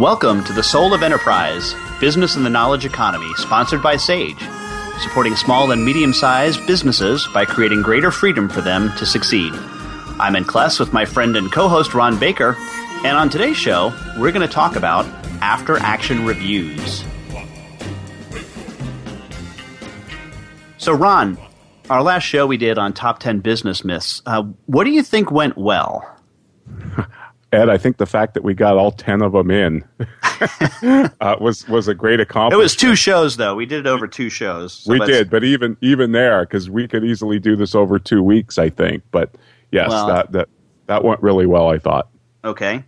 Welcome to the Soul of Enterprise, Business in the Knowledge Economy, sponsored by Sage, supporting small and medium sized businesses by creating greater freedom for them to succeed. I'm Ed Kless with my friend and co host Ron Baker, and on today's show, we're going to talk about after action reviews. So, Ron, our last show we did on top 10 business myths, uh, what do you think went well? Ed, I think the fact that we got all ten of them in uh, was was a great accomplishment. It was two shows, though. We did it over two shows. So we did, but even even there, because we could easily do this over two weeks, I think. But yes, well, that that that went really well. I thought. Okay,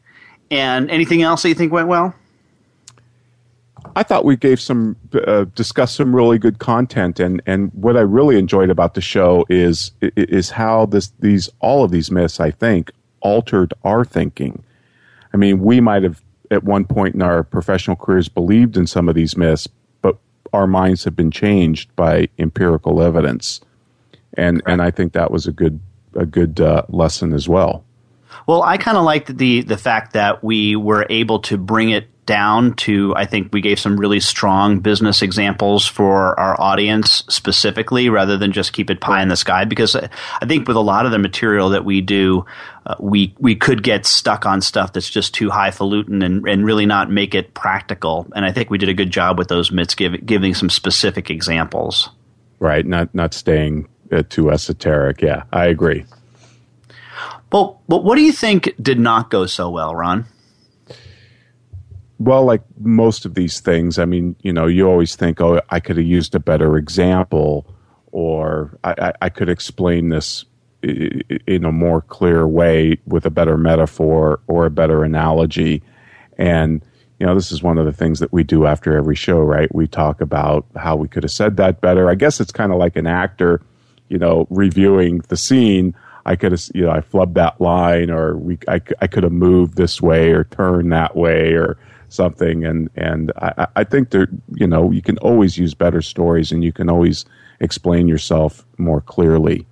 and anything else that you think went well? I thought we gave some uh, discussed some really good content, and and what I really enjoyed about the show is is how this these all of these myths I think altered our thinking. I mean, we might have at one point in our professional careers believed in some of these myths, but our minds have been changed by empirical evidence, and and I think that was a good a good uh, lesson as well. Well, I kind of liked the the fact that we were able to bring it down to I think we gave some really strong business examples for our audience specifically rather than just keep it pie in the sky because I think with a lot of the material that we do uh, we we could get stuck on stuff that's just too highfalutin and, and really not make it practical. And I think we did a good job with those myths give, giving some specific examples. Right. Not not staying uh, too esoteric. Yeah I agree. Well, but what do you think did not go so well Ron? Well, like most of these things, I mean, you know, you always think, oh, I could have used a better example, or I, I, I could explain this in a more clear way with a better metaphor or a better analogy. And, you know, this is one of the things that we do after every show, right? We talk about how we could have said that better. I guess it's kind of like an actor, you know, reviewing the scene. I could have, you know, I flubbed that line, or we, I, I could have moved this way or turned that way, or something. And and I, I think there, you know, you can always use better stories, and you can always explain yourself more clearly.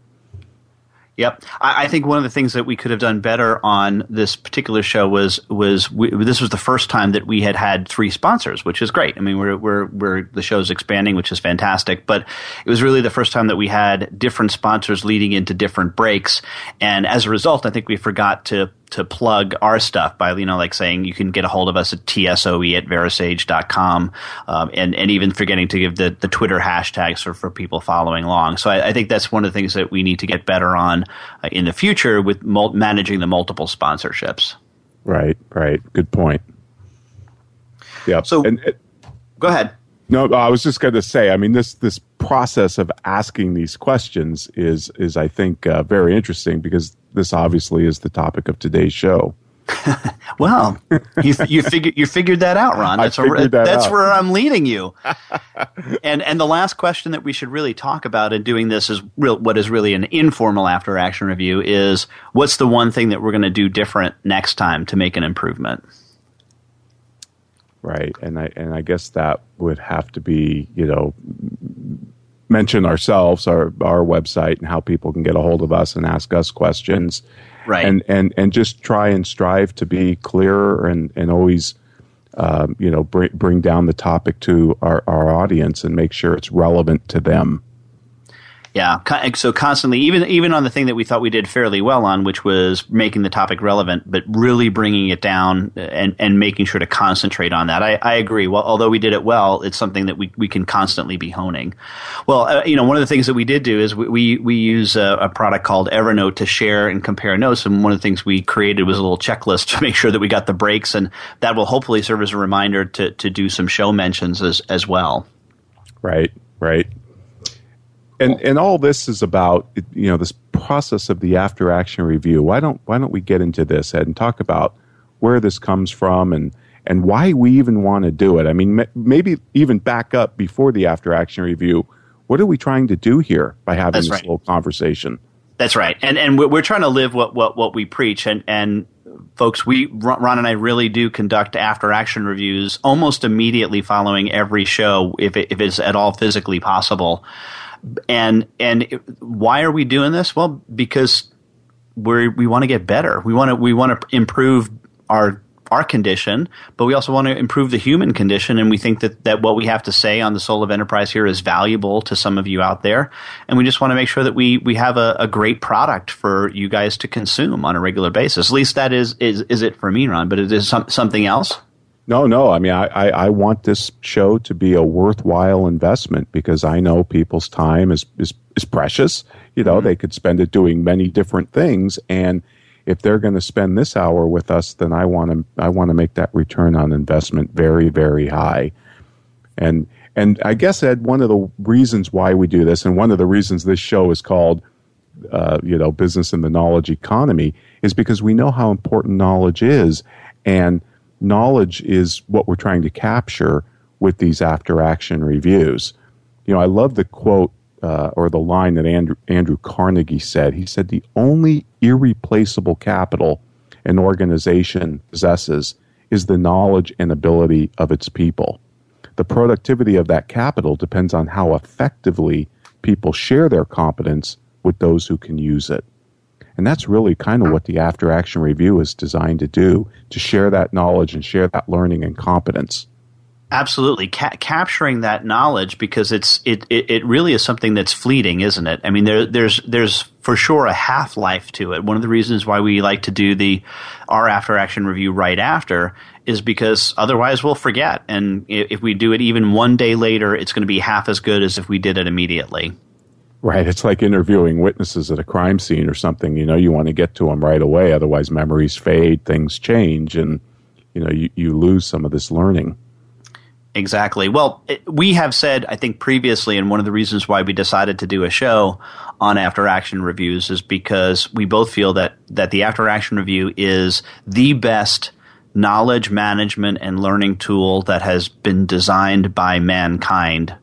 Yep, I, I, think one of the things that we could have done better on this particular show was was we, this was the first time that we had had three sponsors, which is great. I mean, we're we're we're the show's expanding, which is fantastic. But it was really the first time that we had different sponsors leading into different breaks, and as a result, I think we forgot to to plug our stuff by you know like saying you can get a hold of us at tsoe at verasage.com um, and and even forgetting to give the, the Twitter hashtags for, for people following along. So I, I think that's one of the things that we need to get better on uh, in the future with mul- managing the multiple sponsorships. Right, right. Good point. Yeah. So and, it, go ahead. No, I was just going to say. I mean, this this process of asking these questions is is I think uh, very interesting because this obviously is the topic of today's show. well, you you figured you figured that out, Ron. That's, where, that that's out. where I'm leading you. and and the last question that we should really talk about in doing this is real. What is really an informal after action review is what's the one thing that we're going to do different next time to make an improvement. Right, and I and I guess that would have to be you know mention ourselves, our our website, and how people can get a hold of us and ask us questions. Right. And and and just try and strive to be clearer and and always. Um, you know, bring bring down the topic to our, our audience and make sure it's relevant to them. Yeah, so constantly, even even on the thing that we thought we did fairly well on, which was making the topic relevant, but really bringing it down and, and making sure to concentrate on that. I, I agree. Well, although we did it well, it's something that we, we can constantly be honing. Well, uh, you know, one of the things that we did do is we we, we use a, a, product called Evernote to share and compare notes, and one of the things we created was a little checklist to make sure that we got the breaks, and that will hopefully serve as a reminder to to do some show mentions as as well. Right. Right. And and all this is about you know this process of the after action review. Why don't why don't we get into this Ed and talk about where this comes from and and why we even want to do it? I mean, maybe even back up before the after action review. What are we trying to do here by having That's this right. little conversation? That's right, and and we're trying to live what what what we preach, and and folks, we Ron and I really do conduct after action reviews almost immediately following every show, if it, if it's at all physically possible. And and why are we doing this? Well, because we we want to get better. We want to we want to improve our our condition, but we also want to improve the human condition. And we think that, that what we have to say on the soul of enterprise here is valuable to some of you out there. And we just want to make sure that we, we have a, a great product for you guys to consume on a regular basis. At least that is, is, is it for me, Ron, but it is some, something else. No, no. I mean, I, I, I, want this show to be a worthwhile investment because I know people's time is, is, is precious. You know, mm-hmm. they could spend it doing many different things. And if they're going to spend this hour with us, then I want to I want to make that return on investment very very high. And and I guess Ed, one of the reasons why we do this, and one of the reasons this show is called, uh, you know, business in the knowledge economy, is because we know how important knowledge is, and knowledge is what we're trying to capture with these after action reviews. You know, I love the quote uh, or the line that Andrew, Andrew Carnegie said. He said, The only irreplaceable capital an organization possesses is the knowledge and ability of its people. The productivity of that capital depends on how effectively people share their competence with those who can use it. And that's really kind of what the after action review is designed to do to share that knowledge and share that learning and competence. Absolutely, Ca- capturing that knowledge because it's it, it, it really is something that's fleeting, isn't it? I mean, there, there's there's for sure a half life to it. One of the reasons why we like to do the our after action review right after is because otherwise we'll forget, and if we do it even one day later, it's going to be half as good as if we did it immediately. Right. It's like interviewing witnesses at a crime scene or something. You know, you want to get to them right away, otherwise memories fade, things change, and you know you, you lose some of this learning. Exactly. Well, it, we have said, I think previously, and one of the reasons why we decided to do a show on after action reviews is because we both feel that, that the after action review is the best knowledge management and learning tool that has been designed by mankind,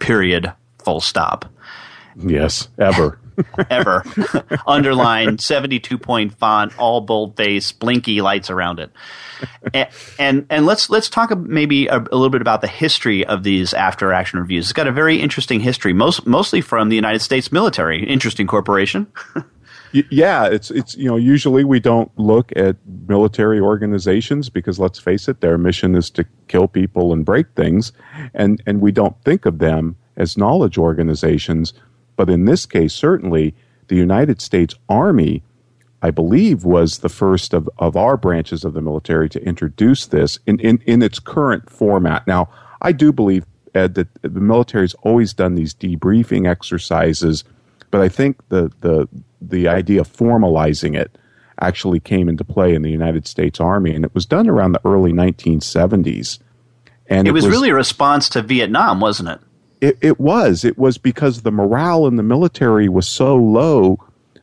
period, full stop. Yes, ever. ever. Underlined, 72 point font, all bold-face, blinky lights around it. And, and, and let's let's talk maybe a, a, little bit about the history of these after action reviews. It's got a very interesting history, most mostly from the United States military. Interesting corporation. yeah, it's it's you know usually we don't look at military organizations because let's face it, their mission is to kill people and break things, and and we don't think of them as knowledge organizations but in this case, certainly the United States Army, I believe, was the first of, of our branches of the military to introduce this in, in, in its current format. Now, I do believe, Ed, that the military's always done these debriefing exercises, but I think the, the, the idea of formalizing it actually came into play in the United States Army, and it was done around the early 1970s. And it, it was, was really a response to Vietnam, wasn't it? It, it was. It was because the morale in the military was so low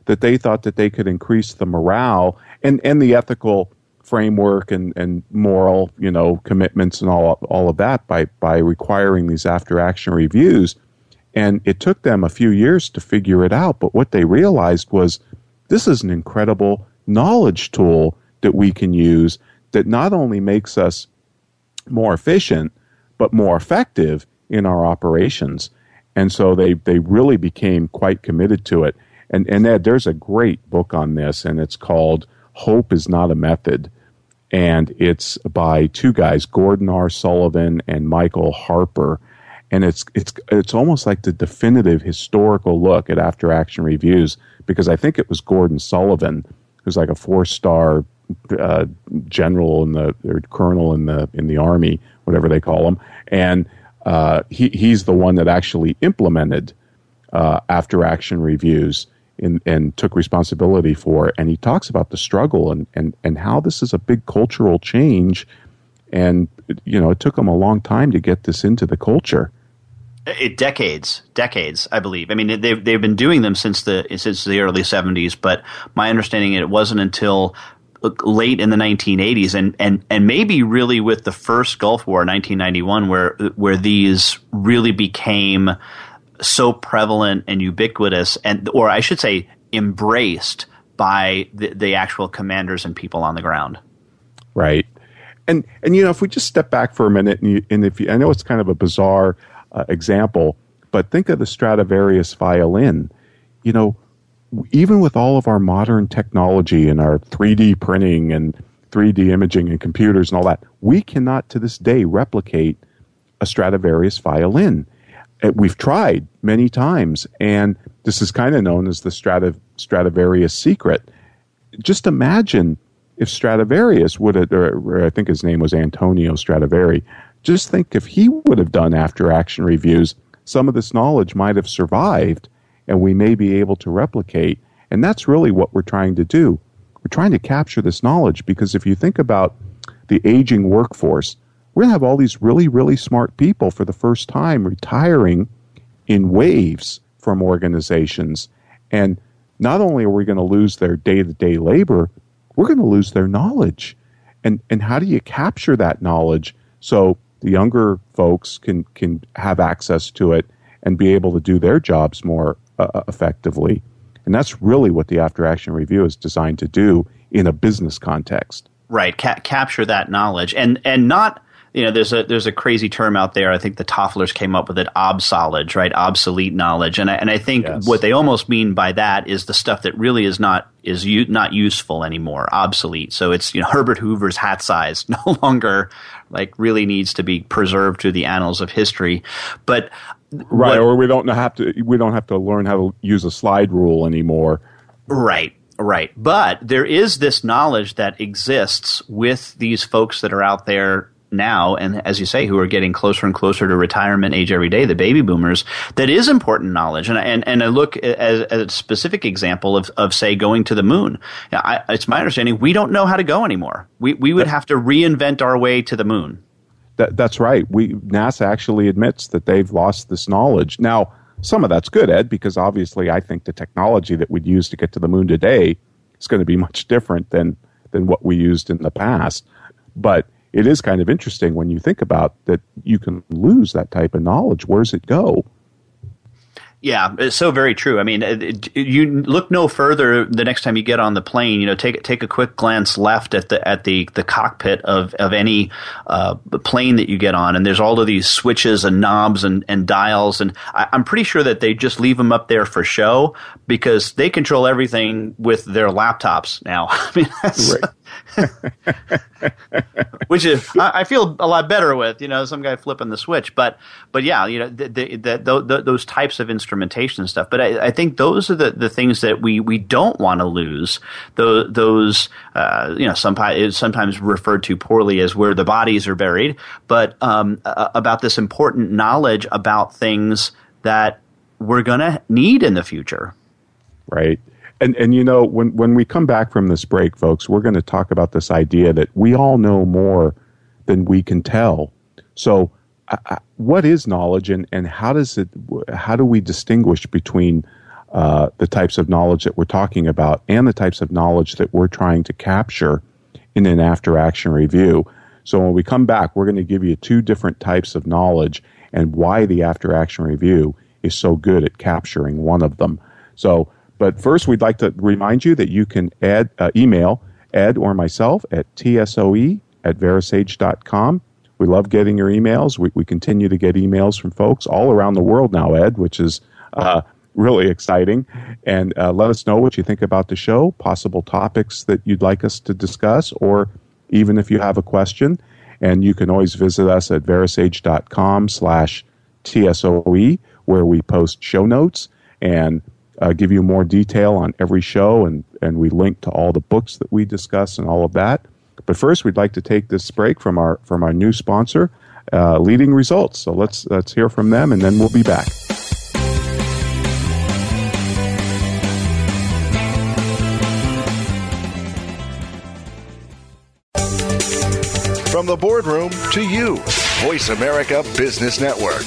that they thought that they could increase the morale and, and the ethical framework and, and moral, you know, commitments and all all of that by by requiring these after action reviews. And it took them a few years to figure it out. But what they realized was this is an incredible knowledge tool that we can use that not only makes us more efficient, but more effective in our operations. And so they, they really became quite committed to it. And, and Ed, there's a great book on this, and it's called Hope is Not a Method. And it's by two guys, Gordon R. Sullivan and Michael Harper. And it's, it's, it's almost like the definitive historical look at after action reviews, because I think it was Gordon Sullivan, who's like a four star uh, general in the, or colonel in the, in the army, whatever they call them. And uh, he, he's the one that actually implemented uh, after action reviews in, and took responsibility for. And he talks about the struggle and, and, and how this is a big cultural change. And, you know, it took him a long time to get this into the culture. It decades, decades, I believe. I mean, they've they've been doing them since the since the early '70s, but my understanding it wasn't until late in the 1980s, and and and maybe really with the first Gulf War, 1991, where where these really became so prevalent and ubiquitous, and or I should say, embraced by the, the actual commanders and people on the ground. Right. And and you know, if we just step back for a minute, and, you, and if you, I know it's kind of a bizarre uh, example, but think of the Stradivarius violin. You know, even with all of our modern technology and our 3D printing and 3D imaging and computers and all that, we cannot to this day replicate a Stradivarius violin. Uh, we've tried many times, and this is kind of known as the Stradiv- Stradivarius secret. Just imagine if Stradivarius would have, or I think his name was Antonio Stradivari, just think if he would have done after action reviews, some of this knowledge might have survived and we may be able to replicate. And that's really what we're trying to do. We're trying to capture this knowledge because if you think about the aging workforce, we're going to have all these really, really smart people for the first time retiring in waves from organizations. And not only are we going to lose their day to day labor, we're going to lose their knowledge. And, and how do you capture that knowledge so the younger folks can, can have access to it and be able to do their jobs more uh, uh, effectively. And that's really what the after action review is designed to do in a business context. Right, Ca- capture that knowledge and and not you know there's a there's a crazy term out there. I think the Tofflers came up with it, obsoledge, right? Obsolete knowledge, and I, and I think yes. what they almost mean by that is the stuff that really is not is u- not useful anymore, obsolete. So it's you know Herbert Hoover's hat size no longer like really needs to be preserved to the annals of history. But right what, or we don't have to we don't have to learn how to use a slide rule anymore. Right right. But there is this knowledge that exists with these folks that are out there now and as you say who are getting closer and closer to retirement age every day the baby boomers that is important knowledge. And and, and I look as, as a specific example of, of say going to the moon. I, it's my understanding we don't know how to go anymore. We we would have to reinvent our way to the moon that, that's right. We NASA actually admits that they've lost this knowledge. Now, some of that's good, Ed, because obviously I think the technology that we'd use to get to the moon today is going to be much different than than what we used in the past. But it is kind of interesting when you think about that you can lose that type of knowledge. Where's it go? Yeah, it's so very true. I mean, you look no further the next time you get on the plane. You know, take take a quick glance left at the at the, the cockpit of of any uh, plane that you get on, and there's all of these switches and knobs and, and dials, and I, am pretty sure that they just leave them up there for show because they control everything with their laptops now. I mean, right. which is I, I, feel a lot better with you know some guy flipping the switch. But but yeah you know the, the, the, those types of instrumentation stuff. But I, I, think those are the, the things that we we don't want to lose. Those those uh, you know sometimes sometimes referred to poorly as where the bodies are buried. But um, about this important knowledge about things that we're going to need in the future. Right and and you know when when we come back from this break, folks, we're going to talk about this idea that we all know more than we can tell. So, uh, what is knowledge, and and how does it? How do we distinguish between uh, the types of knowledge that we're talking about and the types of knowledge that we're trying to capture in an after action review? So when we come back, we're going to give you two different types of knowledge and why the after action review is so good at capturing one of them. So but first, we'd like to remind you that you can add uh, email Ed or myself at tsoe at verasage.com. We love getting your emails. We, we continue to get emails from folks all around the world now, Ed, which is uh, really exciting. And uh, let us know what you think about the show, possible topics that you'd like us to discuss, or even if you have a question. And you can always visit us at verasage.com slash TSOE, where we post show notes and uh, give you more detail on every show, and, and we link to all the books that we discuss and all of that. But first, we'd like to take this break from our from our new sponsor, uh, Leading Results. So let's let's hear from them, and then we'll be back. From the boardroom to you, Voice America Business Network.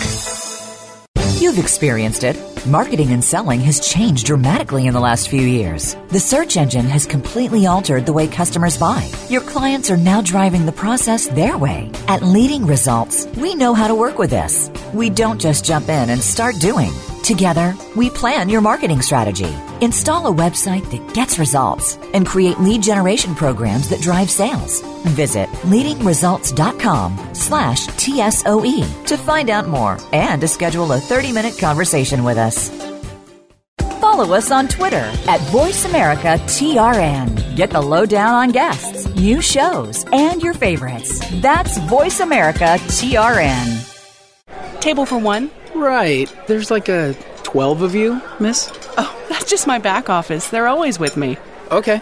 You've experienced it. Marketing and selling has changed dramatically in the last few years. The search engine has completely altered the way customers buy. Your clients are now driving the process their way. At Leading Results, we know how to work with this. We don't just jump in and start doing. Together, we plan your marketing strategy, install a website that gets results, and create lead generation programs that drive sales. Visit leadingresults.com slash TSOE to find out more and to schedule a 30-minute conversation with us. Follow us on Twitter at VoiceAmericaTRN. Get the lowdown on guests, new shows, and your favorites. That's VoiceAmericaTRN. Table for one? Right. There's like a 12 of you, miss? Oh, that's just my back office. They're always with me. Okay.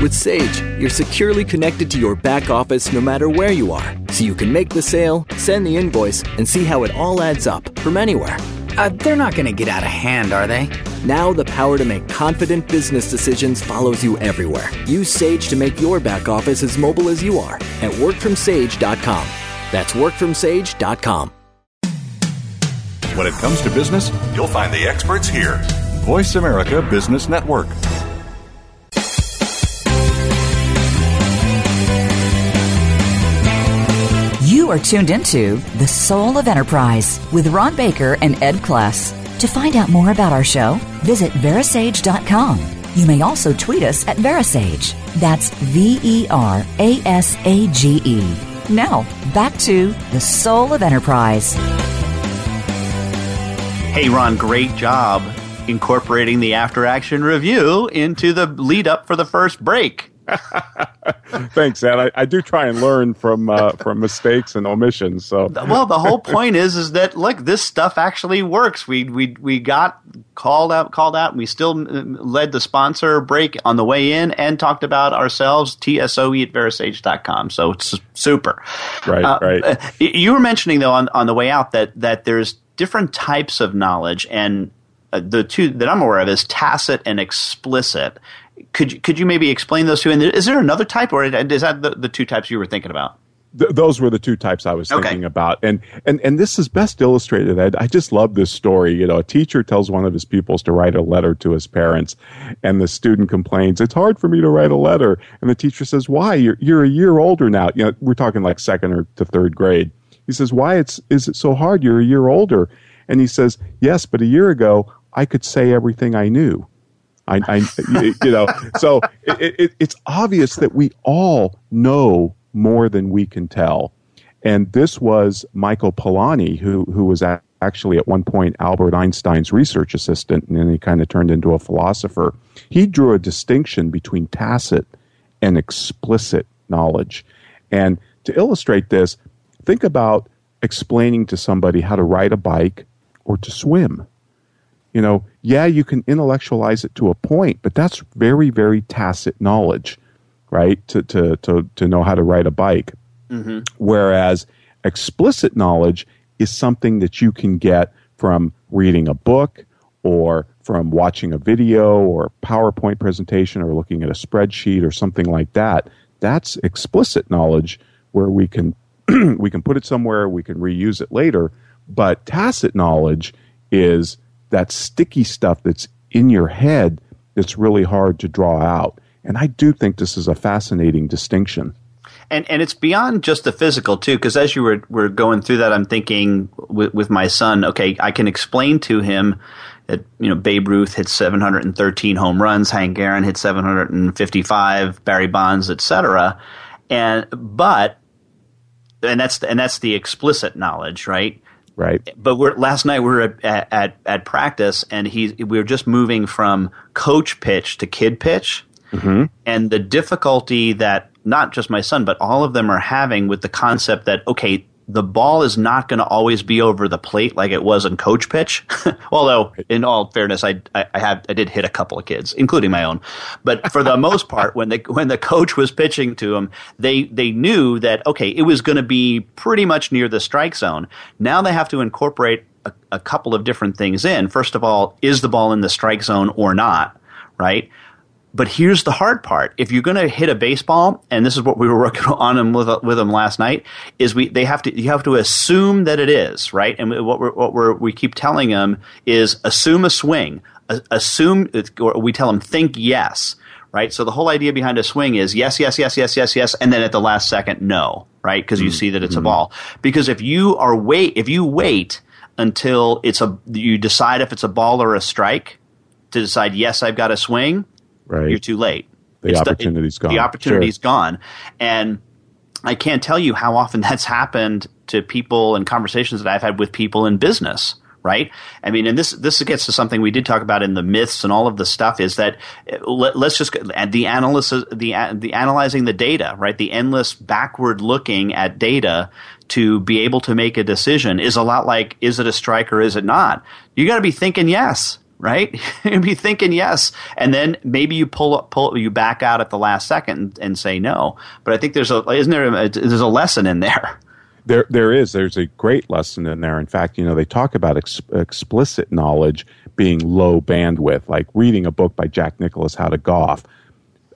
With Sage, you're securely connected to your back office no matter where you are, so you can make the sale, send the invoice, and see how it all adds up from anywhere. Uh, they're not going to get out of hand, are they? Now the power to make confident business decisions follows you everywhere. Use Sage to make your back office as mobile as you are at workfromsage.com. That's workfromsage.com. When it comes to business, you'll find the experts here. Voice America Business Network. You are tuned into The Soul of Enterprise with Ron Baker and Ed Kless. To find out more about our show, visit Verasage.com. You may also tweet us at Verasage. That's V E R A S A G E. Now, back to The Soul of Enterprise. Hey, Ron, great job incorporating the after action review into the lead up for the first break. Thanks, Ed. I, I, do try and learn from uh, from mistakes and omissions. So, well, the whole point is is that look, this stuff actually works. We we we got called out, called out. And we still led the sponsor break on the way in and talked about ourselves. TSOE at Verasage.com. So it's super. Right, uh, right. You were mentioning though on on the way out that that there's different types of knowledge and. Uh, the two that I'm aware of is tacit and explicit could you, could you maybe explain those two? And is there another type, or is that the, the two types you were thinking about? Th- those were the two types I was thinking okay. about, and and and this is best illustrated. I, I just love this story. You know, a teacher tells one of his pupils to write a letter to his parents, and the student complains, "It's hard for me to write a letter." And the teacher says, "Why? You're you're a year older now. You know, we're talking like second or to third grade." He says, "Why it's is it so hard? You're a year older." And he says, "Yes, but a year ago I could say everything I knew." I, I you know, so it, it, it's obvious that we all know more than we can tell. And this was Michael Polanyi, who, who was at, actually at one point Albert Einstein's research assistant, and then he kind of turned into a philosopher. He drew a distinction between tacit and explicit knowledge. And to illustrate this, think about explaining to somebody how to ride a bike or to swim. You know, yeah, you can intellectualize it to a point, but that's very, very tacit knowledge, right? To to to to know how to ride a bike. Mm-hmm. Whereas explicit knowledge is something that you can get from reading a book or from watching a video or PowerPoint presentation or looking at a spreadsheet or something like that. That's explicit knowledge where we can we can put it somewhere, we can reuse it later. But tacit knowledge is that sticky stuff that's in your head that's really hard to draw out. And I do think this is a fascinating distinction. And and it's beyond just the physical too, because as you were were going through that, I'm thinking with, with my son. Okay, I can explain to him that you know Babe Ruth hit 713 home runs, Hank Aaron hit 755, Barry Bonds, etc. And but and that's and that's the explicit knowledge, right? Right. But we're, last night we were at, at, at practice and he, we were just moving from coach pitch to kid pitch. Mm-hmm. And the difficulty that not just my son, but all of them are having with the concept that, okay, the ball is not going to always be over the plate like it was in coach pitch. Although, in all fairness, I, I, I had I did hit a couple of kids, including my own. But for the most part, when the when the coach was pitching to them, they they knew that okay, it was going to be pretty much near the strike zone. Now they have to incorporate a, a couple of different things in. First of all, is the ball in the strike zone or not? Right But here's the hard part: if you're going to hit a baseball, and this is what we were working on them with with them last night, is we they have to you have to assume that it is right, and what we're what we're we keep telling them is assume a swing, assume or we tell them think yes, right? So the whole idea behind a swing is yes, yes, yes, yes, yes, yes, and then at the last second, no, right? Because you mm-hmm. see that it's a ball. Because if you are wait, if you wait until it's a, you decide if it's a ball or a strike to decide yes, I've got a swing, right? You're too late. The it's opportunity's the, gone. The opportunity's sure. gone, and I can't tell you how often that's happened to people and conversations that I've had with people in business right? I mean, and this this gets to something we did talk about in the myths and all of the stuff is that uh, let, us just the analysis the uh, the analyzing the data, right? The endless backward looking at data to be able to make a decision is a lot like is it a strike or is it not? You got to be thinking yes, right? You'd be thinking yes, and then maybe you pull up, pull you back out at the last second and, and say no. But I think there's a isn't there a, there's a lesson in there. There, there is. There's a great lesson in there. In fact, you know, they talk about ex- explicit knowledge being low bandwidth, like reading a book by Jack Nicklaus, How to Golf.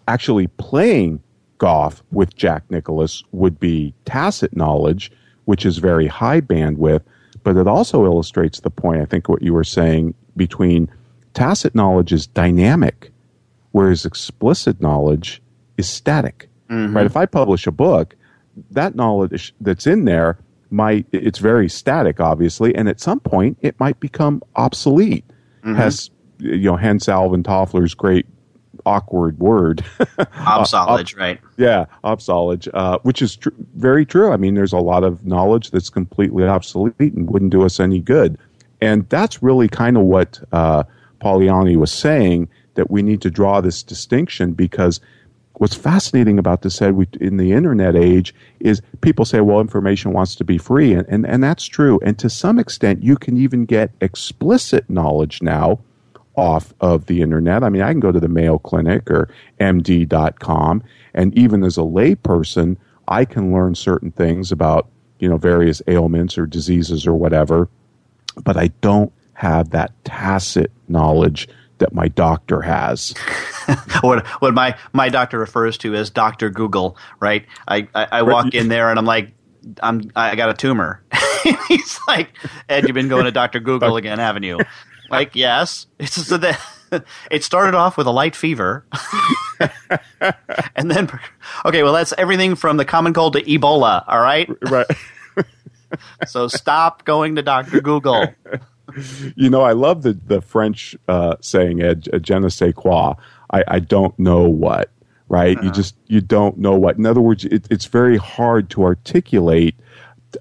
Actually, playing golf with Jack Nicklaus would be tacit knowledge, which is very high bandwidth. But it also illustrates the point, I think, what you were saying between tacit knowledge is dynamic, whereas explicit knowledge is static. Mm-hmm. Right? If I publish a book, that knowledge that's in there might it's very static obviously and at some point it might become obsolete mm-hmm. has you know hence alvin toffler's great awkward word obsolete uh, right yeah obsolete uh, which is tr- very true i mean there's a lot of knowledge that's completely obsolete and wouldn't do us any good and that's really kind of what uh, Polanyi was saying that we need to draw this distinction because what's fascinating about this Ed, in the internet age is people say, well, information wants to be free. And, and, and that's true. And to some extent, you can even get explicit knowledge now off of the internet. I mean, I can go to the Mayo Clinic or MD.com, and even as a layperson, I can learn certain things about, you know, various ailments or diseases or whatever, but I don't have that tacit knowledge that my doctor has. what what my my doctor refers to as Doctor Google, right? I I, I walk in there and I'm like, I'm I got a tumor. He's like, Ed, you've been going to Doctor Google again, haven't you? Like, yes. It's so that it started off with a light fever, and then okay, well that's everything from the common cold to Ebola. All right, right. So stop going to Doctor Google you know, I love the the French uh, saying "je ne sais quoi." I, I don't know what. Right? Uh-huh. You just you don't know what. In other words, it, it's very hard to articulate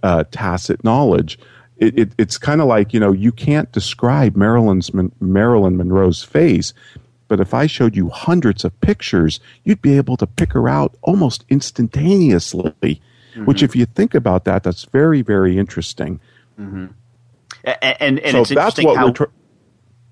uh, tacit knowledge. It, it, it's kind of like you know you can't describe Marilyn's Marilyn Monroe's face, but if I showed you hundreds of pictures, you'd be able to pick her out almost instantaneously. Mm-hmm. Which, if you think about that, that's very very interesting. Mm-hmm. And and, so it's interesting how tr-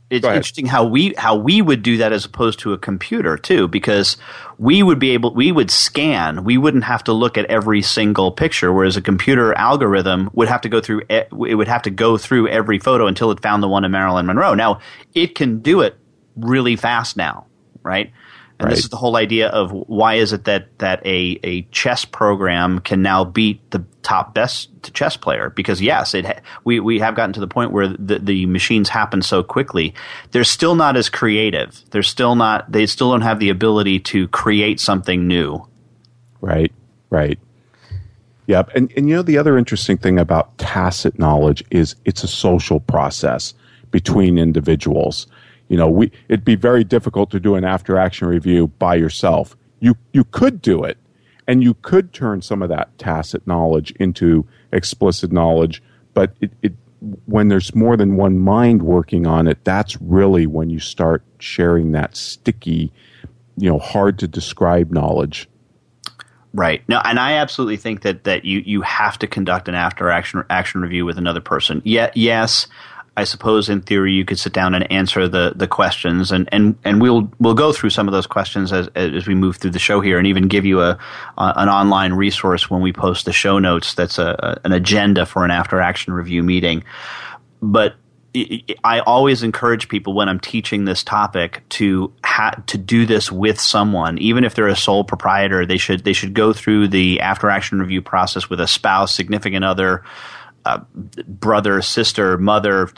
it's interesting how we how we would do that as opposed to a computer too, because we would be able we would scan. We wouldn't have to look at every single picture, whereas a computer algorithm would have to go through it would have to go through every photo until it found the one of Marilyn Monroe. Now it can do it really fast now, right? And right. this is the whole idea of why is it that that a, a chess program can now beat the top best chess player? Because yes, it ha- we we have gotten to the point where the the machines happen so quickly. They're still not as creative. They're still not. They still don't have the ability to create something new. Right. Right. Yep. And and you know the other interesting thing about tacit knowledge is it's a social process between individuals you know, we it'd be very difficult to do an after action review by yourself. You you could do it, and you could turn some of that tacit knowledge into explicit knowledge. But it, it when there's more than one mind working on it, that's really when you start sharing that sticky, you know, hard to describe knowledge. Right. No, and I absolutely think that that you you have to conduct an after action action review with another person. Yeah, yes, I suppose in theory you could sit down and answer the, the questions and, and, and we'll we'll go through some of those questions as, as we move through the show here and even give you a, a an online resource when we post the show notes that's a, a, an agenda for an after action review meeting. But I always encourage people when I'm teaching this topic to ha- to do this with someone, even if they're a sole proprietor. They should they should go through the after action review process with a spouse, significant other, uh, brother, sister, mother.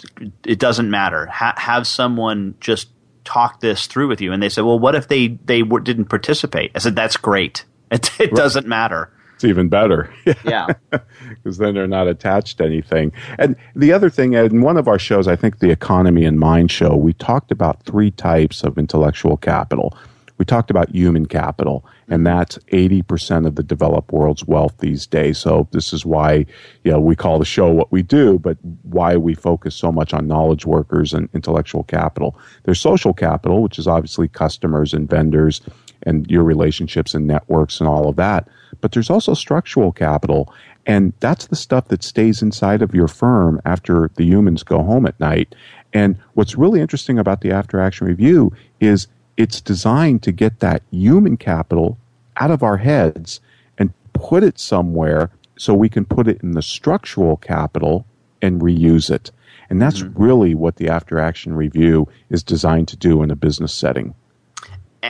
It doesn't matter. Ha- have someone just talk this through with you. And they said, "Well, what if they they w- didn't participate?" I said, "That's great. It, it doesn't matter." It's even better. Yeah. Because then they're not attached to anything. And the other thing, in one of our shows, I think the Economy and Mind show, we talked about three types of intellectual capital. We talked about human capital, and mm-hmm. that's 80% of the developed world's wealth these days. So this is why, you know, we call the show what we do, but why we focus so much on knowledge workers and intellectual capital. There's social capital, which is obviously customers and vendors and your relationships and networks and all of that. But there's also structural capital, and that's the stuff that stays inside of your firm after the humans go home at night. And what's really interesting about the after action review is it's designed to get that human capital out of our heads and put it somewhere so we can put it in the structural capital and reuse it. And that's mm-hmm. really what the after action review is designed to do in a business setting.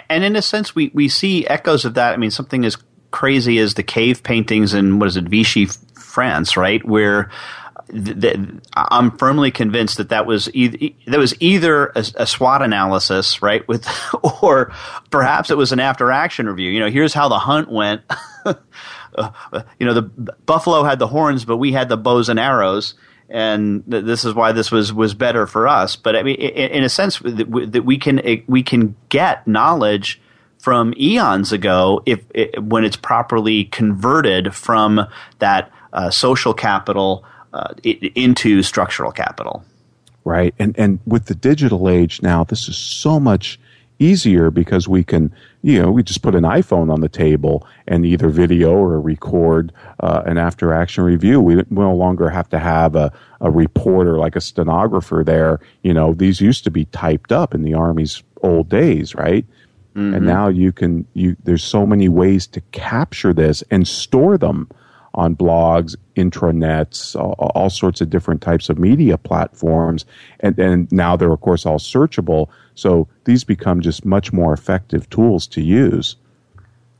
And in a sense, we, we see echoes of that. I mean, something as crazy as the cave paintings in, what is it, Vichy, France, right? Where th- I'm firmly convinced that that was e- that was either a, a, SWOT analysis, right, with, or perhaps it was an after action review. You know, here's how the hunt went. uh, you know, the buffalo had the horns, but we had the bows and arrows, and th- this is why this was was better for us. But I mean, in, a sense, that we can we can get knowledge from eons ago if when it's properly converted from that uh, social capital uh, into structural capital. Right, and and with the digital age now, this is so much easier because we can, you know, we just put an iPhone on the table and either video or record uh, an after action review. We, we no longer have to have a, a reporter like a stenographer there. You know, these used to be typed up in the Army's old days, right? Mm-hmm. And now you can you there's so many ways to capture this and store them on blogs, intranets, all, all, sorts of different types of media platforms. And, and now they're, of course, all searchable. So these become just much more effective tools to use.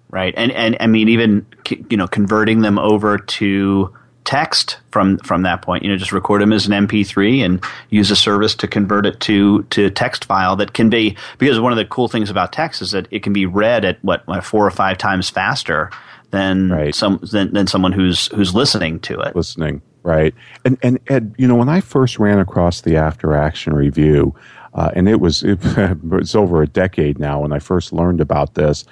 Right. And, and I mean, even, you know, converting them over to text from from that point. You know, just record them as an MP3 and use a service to convert it to to text file that can be because one of the cool things about text is that it can be read at what, what four or five times faster than right. some than, than someone who's who's listening to it. Listening, right? And and Ed, you know, when I first ran across the after action review, uh, and it was it, it's over a decade now when I first learned about this.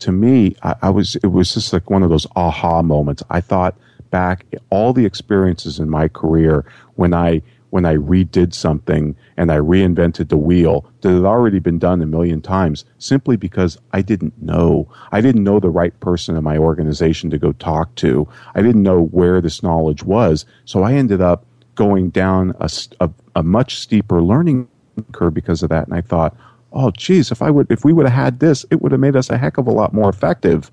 To me, I, I was it was just like one of those aha moments. I thought back all the experiences in my career when I when I redid something and I reinvented the wheel that had already been done a million times simply because I didn't know. I didn't know the right person in my organization to go talk to. I didn't know where this knowledge was. So I ended up going down a, a, a much steeper learning curve because of that. And I thought, oh, geez, if I would, if we would have had this, it would have made us a heck of a lot more effective.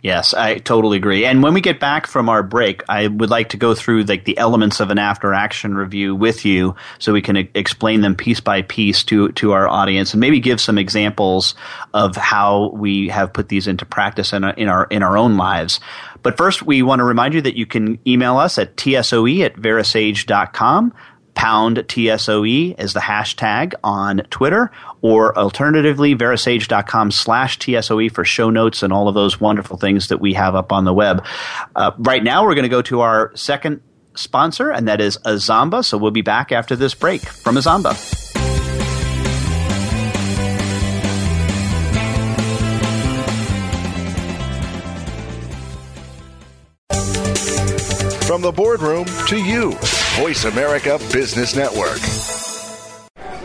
Yes, I totally agree. And when we get back from our break, I would like to go through like the elements of an after action review with you so we can e- explain them piece by piece to to our audience and maybe give some examples of how we have put these into practice in, in our in our own lives. But first, we want to remind you that you can email us at tsoe at verasage.com pound TSOE is the hashtag on Twitter, or alternatively, verasage.com slash TSOE for show notes and all of those wonderful things that we have up on the web. Uh, right now, we're going to go to our second sponsor, and that is Azamba. So we'll be back after this break from Azamba. From the boardroom to you, Voice America Business Network.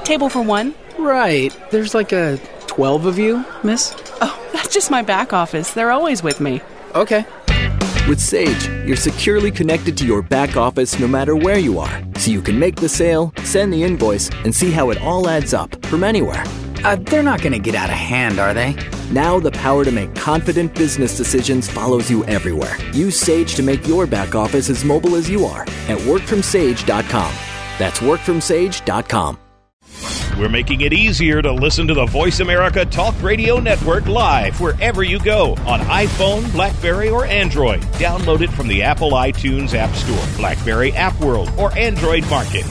Table for one? Right. There's like a 12 of you, miss? Oh, that's just my back office. They're always with me. Okay. With Sage, you're securely connected to your back office no matter where you are, so you can make the sale, send the invoice, and see how it all adds up from anywhere. Uh, they're not going to get out of hand, are they? Now the power to make confident business decisions follows you everywhere. Use Sage to make your back office as mobile as you are at workfromsage.com. That's workfromsage.com. We're making it easier to listen to the Voice America Talk Radio Network live wherever you go on iPhone, Blackberry, or Android. Download it from the Apple iTunes App Store, Blackberry App World, or Android Market.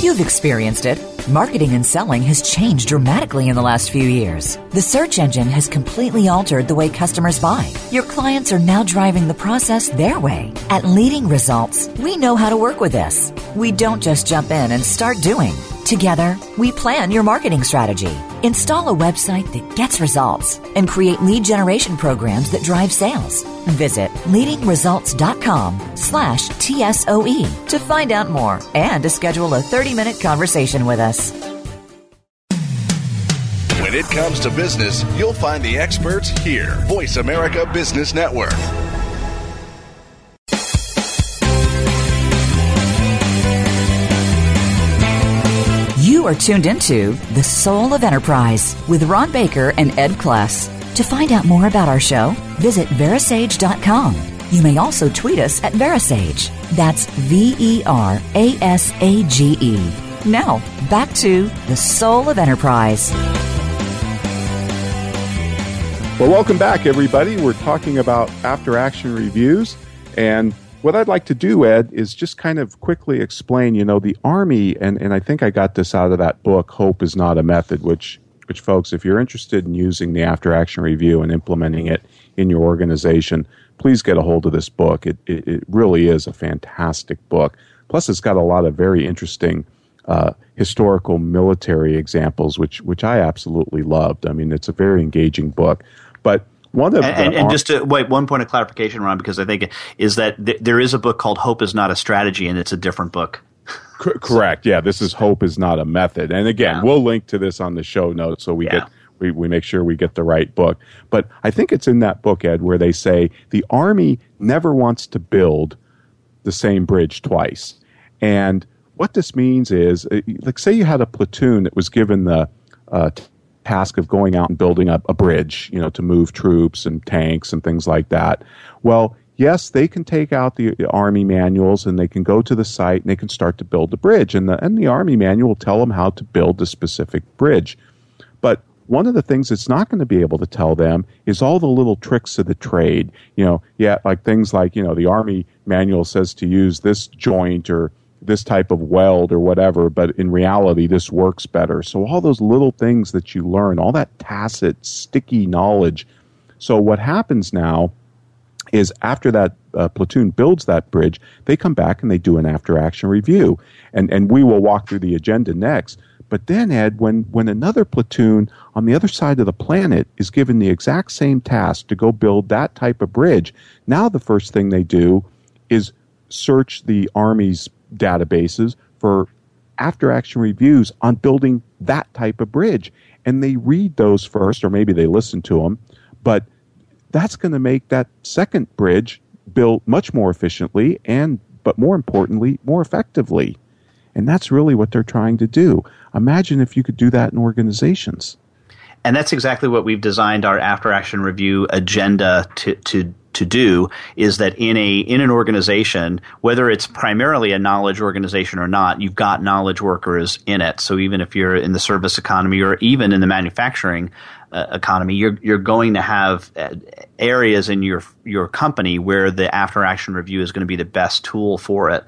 You've experienced it. Marketing and selling has changed dramatically in the last few years. The search engine has completely altered the way customers buy. Your clients are now driving the process their way. At Leading Results, we know how to work with this. We don't just jump in and start doing. Together, we plan your marketing strategy, install a website that gets results, and create lead generation programs that drive sales. Visit leadingresults.com slash TSOE to find out more and to schedule a 30-minute conversation with us. When it comes to business, you'll find the experts here. Voice America Business Network. You are tuned into The Soul of Enterprise with Ron Baker and Ed Kless. To find out more about our show, visit Verasage.com. You may also tweet us at Verasage. That's V E R A S A G E. Now, back to The Soul of Enterprise. Well, welcome back, everybody. We're talking about after action reviews. And what I'd like to do, Ed, is just kind of quickly explain, you know, the Army, and, and I think I got this out of that book, Hope is Not a Method, which, which, folks, if you're interested in using the after action review and implementing it in your organization, please get a hold of this book. It, it, it really is a fantastic book. Plus, it's got a lot of very interesting uh, historical military examples, which, which I absolutely loved. I mean, it's a very engaging book. But one of and, and, and, just to wait, one point of clarification, Ron, because I think is that th- there is a book called "Hope Is Not a Strategy," and it's a different book. C- correct. Yeah, this is "Hope Is Not a Method," and again, yeah. we'll link to this on the show notes so we yeah. get we, we make sure we get the right book. But I think it's in that book, Ed, where they say the Army never wants to build the same bridge twice, and what this means is, uh, like, say you had a platoon that was given the uh, task of going out and building up a bridge, you know, to move troops and tanks and things like that. Well, yes, they can take out the, the, army manuals and they can go to the site and they can start to build the bridge. And the, and the army manual will tell them how to build the specific bridge. But one of the things it's not going to be able to tell them is all the little tricks of the trade. You know, yeah, like things like, you know, the army manual says to use this joint or this type of weld or whatever, but in reality, this works better. So, all those little things that you learn, all that tacit, sticky knowledge. So, what happens now is after that uh, platoon builds that bridge, they come back and they do an after action review. And, and we will walk through the agenda next. But then, Ed, when, when another platoon on the other side of the planet is given the exact same task to go build that type of bridge, now the first thing they do is search the Army's databases for after action reviews on building that type of bridge. And they read those first, or maybe they listen to them, but that's going to make that second bridge built much more efficiently and, but more importantly, more effectively. And that's really what they're trying to do. Imagine if you could do that in organizations. And that's exactly what we've designed our after action review agenda to, to to do is that in a in an organization, whether it's primarily a knowledge organization or not, you've got knowledge workers in it. So even if you're in the service economy or even in the manufacturing uh, economy, you're you're going to have uh, areas in your your company where the after action review is going to be the best tool for it.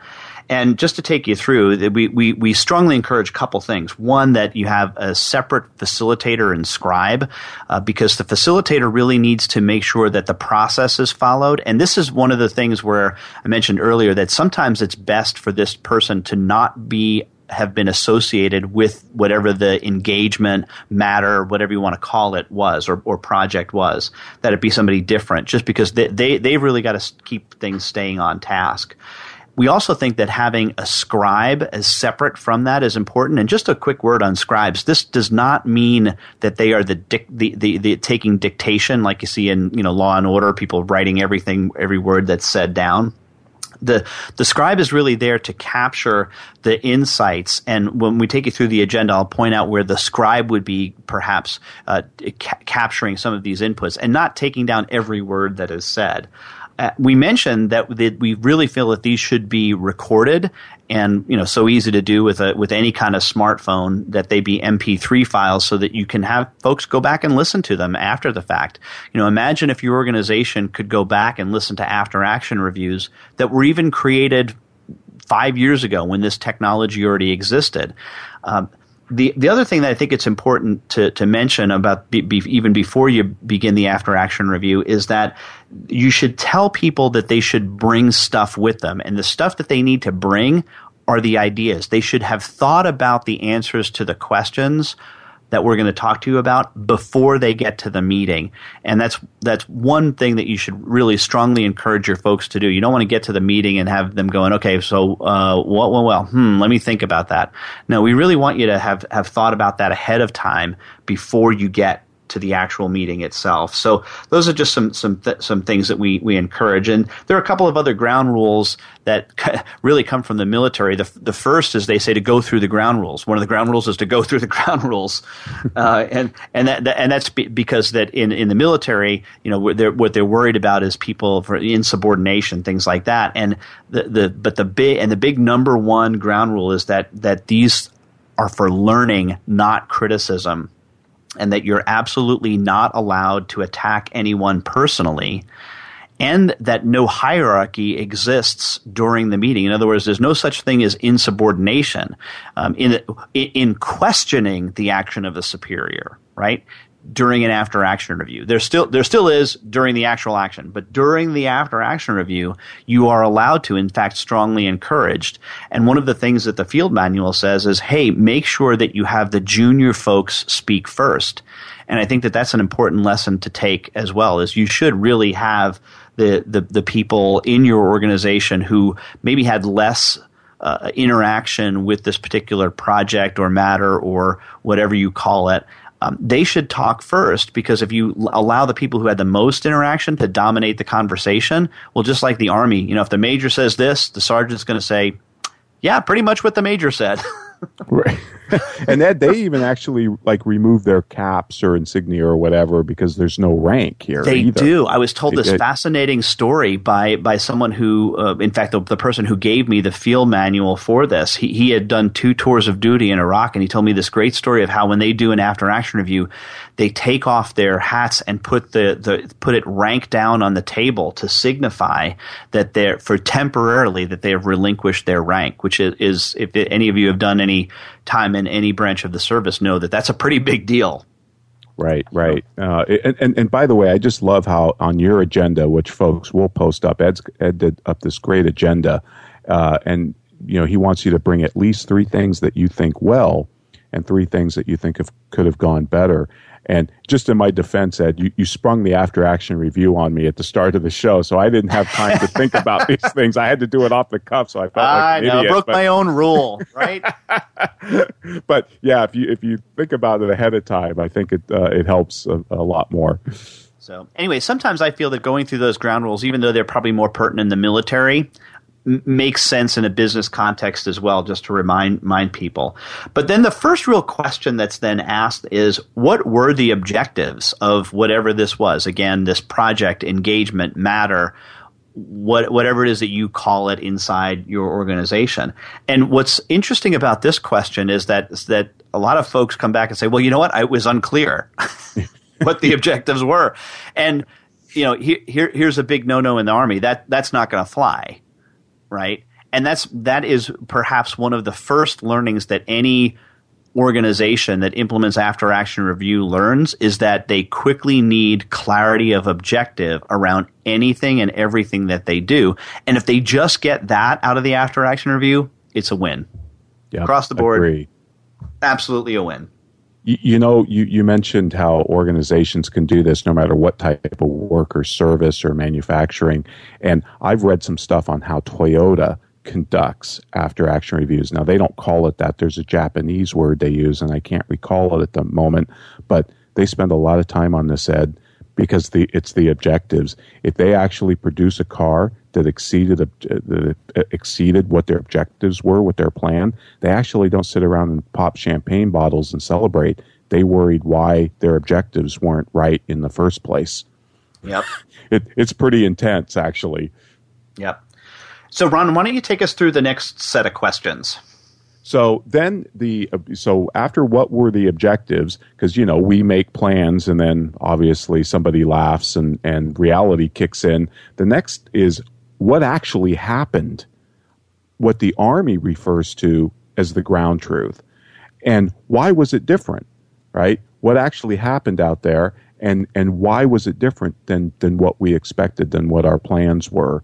And just to take you through, we, we, we strongly encourage a couple things. One, that you have a separate facilitator and scribe, uh, because the facilitator really needs to make sure that the process is followed. And this is one of the things where I mentioned earlier that sometimes it's best for this person to not be have been associated with whatever the engagement matter, whatever you want to call it, was or, or project was. That it be somebody different, just because they they, they really got to keep things staying on task. We also think that having a scribe as separate from that is important. And just a quick word on scribes. This does not mean that they are the, dic- the, the, the, taking dictation like you see in, you know, law and order, people writing everything, every word that's said down the the scribe is really there to capture the insights and when we take you through the agenda i'll point out where the scribe would be perhaps uh, ca- capturing some of these inputs and not taking down every word that is said uh, we mentioned that, that we really feel that these should be recorded and you know so easy to do with a with any kind of smartphone that they be MP3 files so that you can have folks go back and listen to them after the fact. You know, imagine if your organization could go back and listen to after action reviews that were even created five years ago when this technology already existed. Um, the the other thing that I think it's important to to mention about be, be, even before you begin the after action review is that you should tell people that they should bring stuff with them, and the stuff that they need to bring are the ideas. They should have thought about the answers to the questions that we're going to talk to you about before they get to the meeting. And that's that's one thing that you should really strongly encourage your folks to do. You don't want to get to the meeting and have them going, okay, so uh, well, well, well, hmm, let me think about that. No, we really want you to have have thought about that ahead of time before you get to the actual meeting itself. So those are just some some th- some things that we we encourage. And there are a couple of other ground rules that really come from the military. The the first is they say to go through the ground rules. One of the ground rules is to go through the ground rules, uh, and and that, that and that's because that in in the military, you know, they're, what they're worried about is people for insubordination, things like that. And the the but the big and the big number one ground rule is that that these are for learning, not criticism and that you're absolutely not allowed to attack anyone personally and that no hierarchy exists during the meeting. In other words, there's no such thing as insubordination um, in in questioning the action of the superior. Right? During an after action review. There still there still is during the actual action, but during the after action review, you are allowed to, in fact, strongly encouraged. And one of the things that the field manual says is, hey, make sure that you have the junior folks speak first. And I think that that's an important lesson to take as well. Is you should really have the the, the people in your organization who maybe had less uh, interaction with this particular project or matter or whatever you call it um, they should talk first because if you allow the people who had the most interaction to dominate the conversation, well, just like the army, you know, if the major says this, the sergeant's going to say, yeah, pretty much what the major said. right. and that they even actually like remove their caps or insignia or whatever because there's no rank here. They either. do. I was told this it, fascinating story by by someone who, uh, in fact, the, the, person who gave me the field manual for this. He he had done two tours of duty in Iraq, and he told me this great story of how when they do an after action review, they take off their hats and put the, the put it rank down on the table to signify that they're for temporarily that they have relinquished their rank, which is, is if any of you have done any time in any branch of the service know that that's a pretty big deal. Right, right. Uh, and, and, and by the way, I just love how on your agenda, which folks will post up, Ed's, Ed did up this great agenda, uh, and you know he wants you to bring at least three things that you think well, and three things that you think have, could have gone better. And just in my defense, Ed, you, you sprung the after action review on me at the start of the show, so I didn't have time to think about these things. I had to do it off the cuff, so I felt I like an know, idiot. broke but, my own rule, right? but yeah, if you if you think about it ahead of time, I think it uh, it helps a, a lot more. So anyway, sometimes I feel that going through those ground rules, even though they're probably more pertinent in the military, makes sense in a business context as well, just to remind, people. But then the first real question that's then asked is what were the objectives of whatever this was? Again, this project, engagement, matter, what, whatever it is that you call it inside your organization. And what's interesting about this question is that, is that a lot of folks come back and say, well, you know what? I was unclear what the objectives were. And, you know, here, here here's a big no-no in the army. That, that's not going to fly right? And that's that is perhaps one of the first learnings that any organization that implements after action review learns is that they quickly need clarity of objective around anything and everything that they do. And if they just get that out of the after action review, it's a win. Yep, Across the board, agree. absolutely a win. You, know, you, you mentioned how organizations can do this no matter what type of work or service or manufacturing. And I've read some stuff on how Toyota conducts after action reviews. Now, they don't call it that. There's a Japanese word they use, and I can't recall it at the moment, but they spend a lot of time on this, Ed, because the, it's the objectives. If they actually produce a car that exceeded that exceeded what their objectives were with their plan, they actually don't sit around and pop champagne bottles and celebrate. They worried why their objectives weren't right in the first place. Yep. It, it's pretty intense, actually. Yep. So, Ron, why don't you take us through the next set of questions? So then the so after what were the objectives? Because you know we make plans and then obviously somebody laughs and and reality kicks in. The next is what actually happened, what the army refers to as the ground truth, and why was it different, right? What actually happened out there, and and why was it different than than what we expected, than what our plans were?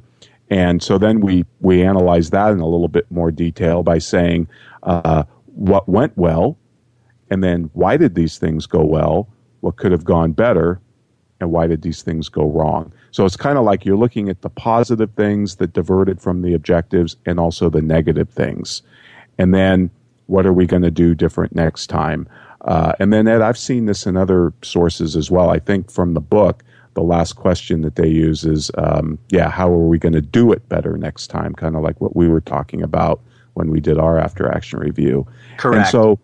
And so then we, we analyze that in a little bit more detail by saying uh, what went well, and then why did these things go well, what could have gone better, and why did these things go wrong. So it's kind of like you're looking at the positive things that diverted from the objectives and also the negative things. And then what are we going to do different next time? Uh, and then, Ed, I've seen this in other sources as well. I think from the book, the last question that they use is, um, yeah, how are we going to do it better next time? Kind of like what we were talking about when we did our after action review. Correct. And so,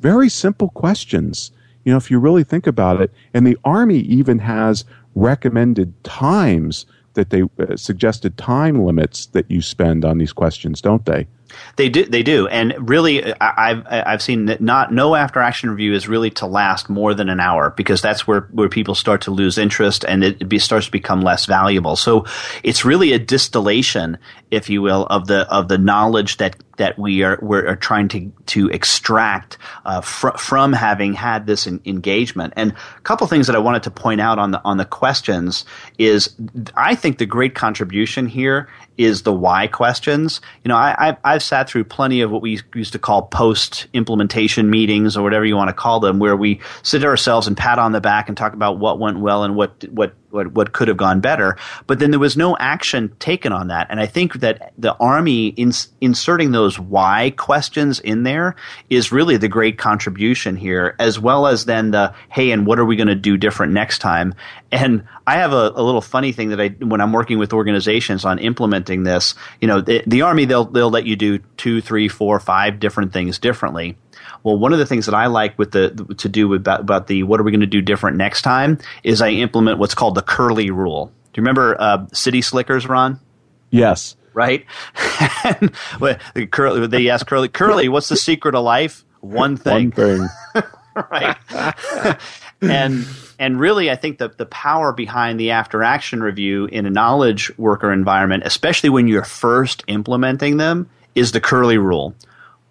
very simple questions. You know, if you really think about it, and the Army even has recommended times that they uh, suggested time limits that you spend on these questions, don't they? They do. They do. And really, uh, I've I've seen that not no after action review is really to last more than an hour because that's where where people start to lose interest and it be, starts to become less valuable. So it's really a distillation, if you will, of the of the knowledge that that we are we're trying to to extract uh, fr- from having had this in, engagement. And a couple things that I wanted to point out on the on the questions is I think the great contribution here is the why questions. You know, I, have sat through plenty of what we used to call post implementation meetings or whatever you want to call them, where we sit ourselves and pat on the back and talk about what went well and what what what, what could have gone better. But then there was no action taken on that. And I think that the Army ins- inserting those why questions in there is really the great contribution here, as well as then the, hey, and what are we going to do different next time? And I have a, a, little funny thing that I, when I'm working with organizations on implementing this, you know, the, the Army, they'll, they'll let you do two, three, four, five different things differently. Well, one of the things that I like with the to do about, about the what are we going to do different next time is I implement what's called the curly rule. Do you remember uh, City Slickers, Ron? Yes. Right. curly, they ask Curly, Curly, what's the secret of life? One thing. One thing. right. and and really, I think that the power behind the after action review in a knowledge worker environment, especially when you're first implementing them, is the curly rule.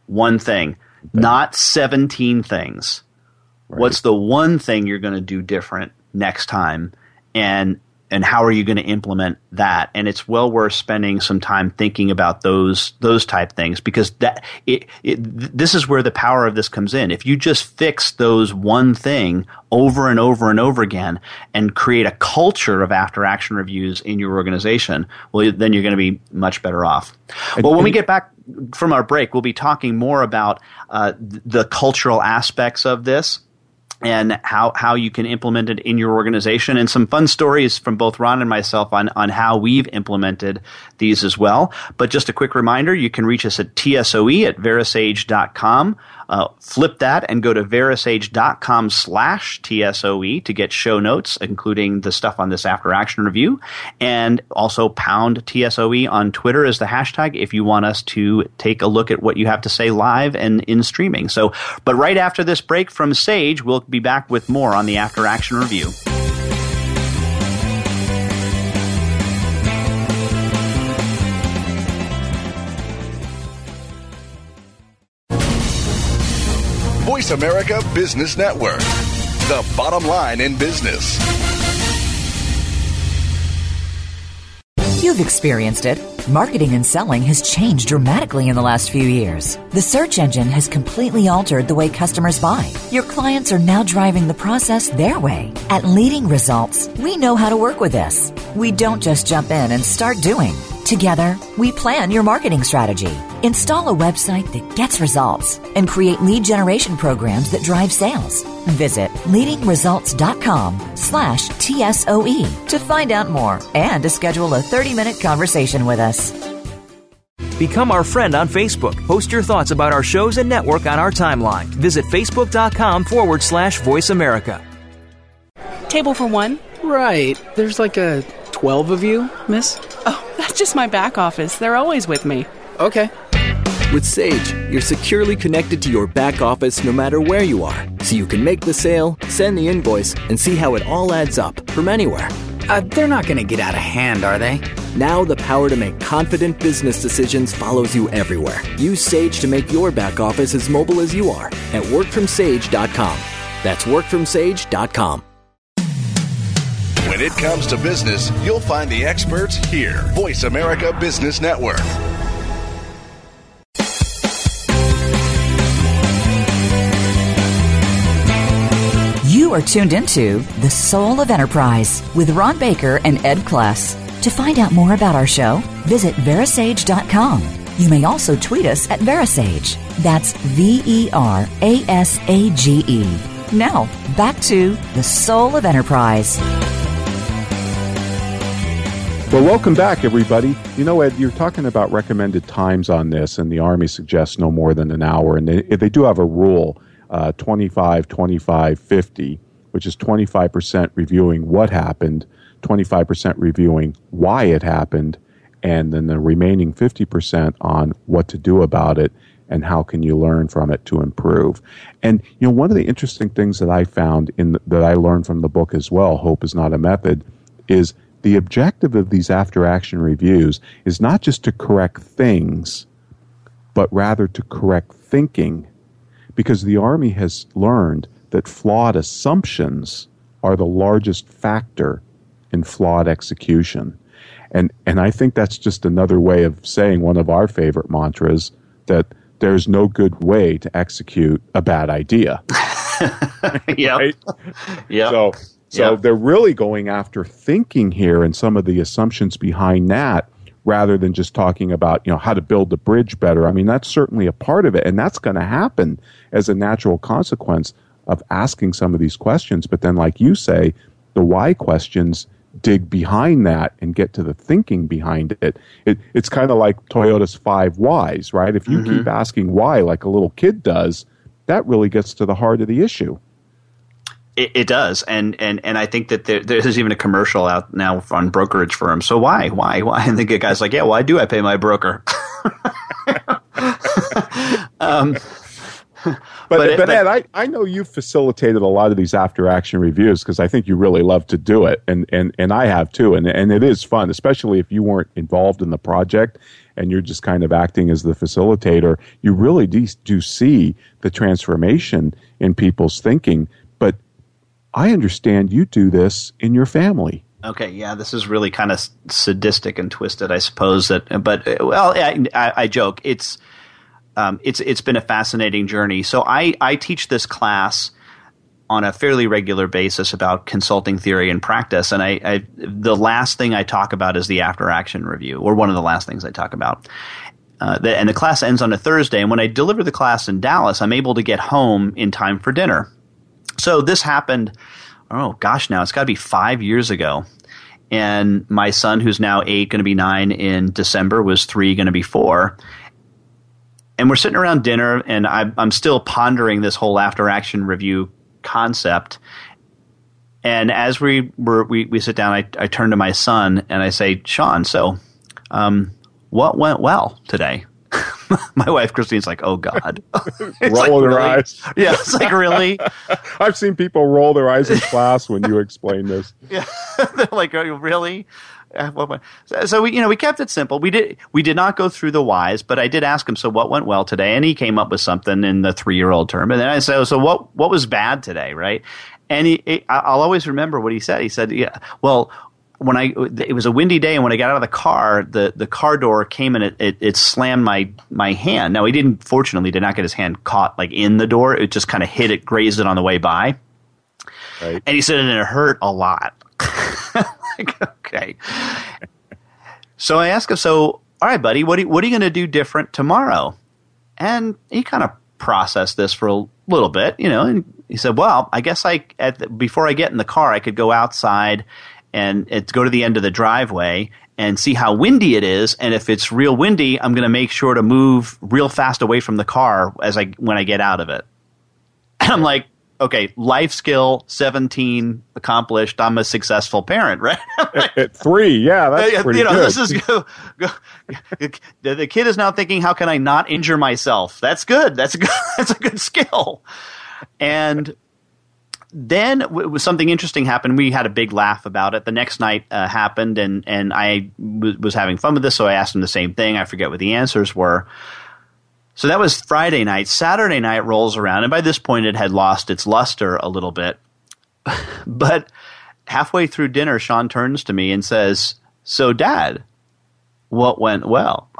One thing not 17 things. Right. What's the one thing you're going to do different next time? And and how are you going to implement that? And it's well worth spending some time thinking about those those type things because that it, it, this is where the power of this comes in. If you just fix those one thing over and over and over again and create a culture of after action reviews in your organization well then you're going to be much better off. Well when we get back from our break we'll be talking more about uh, the cultural aspects of this and how, how you can implement it in your organization and some fun stories from both Ron and myself on, on how we've implemented these as well. But just a quick reminder, you can reach us at tsoe at verasage.com. Uh, flip that and go to verasage.com slash TSOE to get show notes, including the stuff on this after action review. And also pound TSOE on Twitter as the hashtag if you want us to take a look at what you have to say live and in streaming. So, but right after this break from Sage, we'll be back with more on the after action review. Voice America Business Network, the bottom line in business. You've experienced it. Marketing and selling has changed dramatically in the last few years. The search engine has completely altered the way customers buy. Your clients are now driving the process their way. At Leading Results, we know how to work with this. We don't just jump in and start doing. Together, we plan your marketing strategy Install a website that gets results and create lead generation programs that drive sales. Visit leadingresults.com slash TSOE to find out more and to schedule a 30 minute conversation with us. Become our friend on Facebook. Post your thoughts about our shows and network on our timeline. Visit facebook.com forward slash voice America. Table for one Right. There's like a 12 of you, miss? Oh, that's just my back office. They're always with me. Okay. With Sage, you're securely connected to your back office no matter where you are, so you can make the sale, send the invoice, and see how it all adds up from anywhere. Uh, they're not going to get out of hand, are they? Now the power to make confident business decisions follows you everywhere. Use Sage to make your back office as mobile as you are at workfromsage.com. That's workfromsage.com. When it comes to business, you'll find the experts here. Voice America Business Network. You are tuned into The Soul of Enterprise with Ron Baker and Ed Kless. To find out more about our show, visit Verasage.com. You may also tweet us at Verasage. That's V E R A S A G E. Now, back to The Soul of Enterprise. Well, welcome back, everybody. You know, Ed, you're talking about recommended times on this, and the Army suggests no more than an hour. And they, they do have a rule uh, 25, 25, 50, which is 25% reviewing what happened, 25% reviewing why it happened, and then the remaining 50% on what to do about it and how can you learn from it to improve. And you know, one of the interesting things that I found in the, that I learned from the book as well, Hope is not a method, is the objective of these after action reviews is not just to correct things, but rather to correct thinking because the Army has learned that flawed assumptions are the largest factor in flawed execution. And, and I think that's just another way of saying one of our favorite mantras that there's no good way to execute a bad idea. yeah. Right? Yeah. So, so Yep. they're really going after thinking here and some of the assumptions behind that rather than just talking about, you know, how to build the bridge better. I mean, that's certainly a part of it. And that's going to happen as a natural consequence of asking some of these questions. But then, like you say, the why questions dig behind that and get to the thinking behind it. it it's kind of like Toyota's five whys, right? If you keep mm-hmm. asking why, like a little kid does, that really gets to the heart of the issue. It, it does, and and and I think that there, there's even a commercial out now on brokerage firms. So why, why, why? And the guy's like, "Yeah, why do I pay my broker?" um, But, But it- but- Ed, I, I know you've facilitated a lot of these after action reviews because I think you really love to do it. And, and, and I have too. And, and it is fun, especially if you weren't involved in the project and you're just kind of acting as the facilitator. You really do, do see the transformation in people's thinking. I understand you do this in your family. Okay, yeah, this is really kind of sadistic and twisted, I suppose. That, but uh, well, I, I, I joke. It's um, it's it's been a fascinating journey. So I I teach this class on a fairly regular basis about consulting theory and practice, and I, I the last thing I talk about is the after action review, or one of the last things I talk about. Uh, the, and the class ends on a Thursday, and when I deliver the class in Dallas, I'm able to get home in time for dinner. So this happened. Oh gosh, now it's got to be five years ago. And my son, who's now eight, going to be nine in December, was three, going to be four. And we're sitting around dinner, and I'm, I'm still pondering this whole after action review concept. And as we were, we, we sit down, I, I turn to my son and I say, Sean, so um, what went well today? my wife Christine's like, oh God. It's like, Rolling their really? eyes. Yeah, it's like, really? I've seen people roll their eyes in class when you explain this. Yeah, they're like, "Are you really?" So, we, you know, we kept it simple. We did, we did not go through the whys, but I did ask him, "So what went well today?" And he came up with something in the three-year-old term. And then I said, "So what, what was bad today?" Right? And he, he- I'll always remember what he said. He said, "Yeah, well." When I it was a windy day, and when I got out of the car, the, the car door came and it, it, it slammed my my hand. Now he didn't, fortunately, did not get his hand caught like in the door. It just kind of hit it, grazed it on the way by. Right. And he said, and it hurt a lot. like, okay. So I asked him, so, all right, buddy, what are, you- what are you going to do different tomorrow? And he kind of processed this for a little bit, you know, and he said, well, I guess I, at the, before I get in the car, I could go outside and it, go to the end of the driveway and see how windy it is. And if it's real windy, I'm going to make sure to move real fast away from the car as I, when I get out of it. And I'm like, okay, life skill, 17, accomplished. I'm a successful parent, right? at, at, three, yeah, that's pretty you know, good. This is go, go, the, the kid is now thinking, how can I not injure myself? That's good. That's a good. That's a good skill. And then w- something interesting happened. We had a big laugh about it. The next night uh, happened, and and I w- was having fun with this, so I asked him the same thing. I forget what the answers were. So that was Friday night. Saturday night rolls around, and by this point, it had lost its luster a little bit. but halfway through dinner, Sean turns to me and says, "So, Dad, what went well?"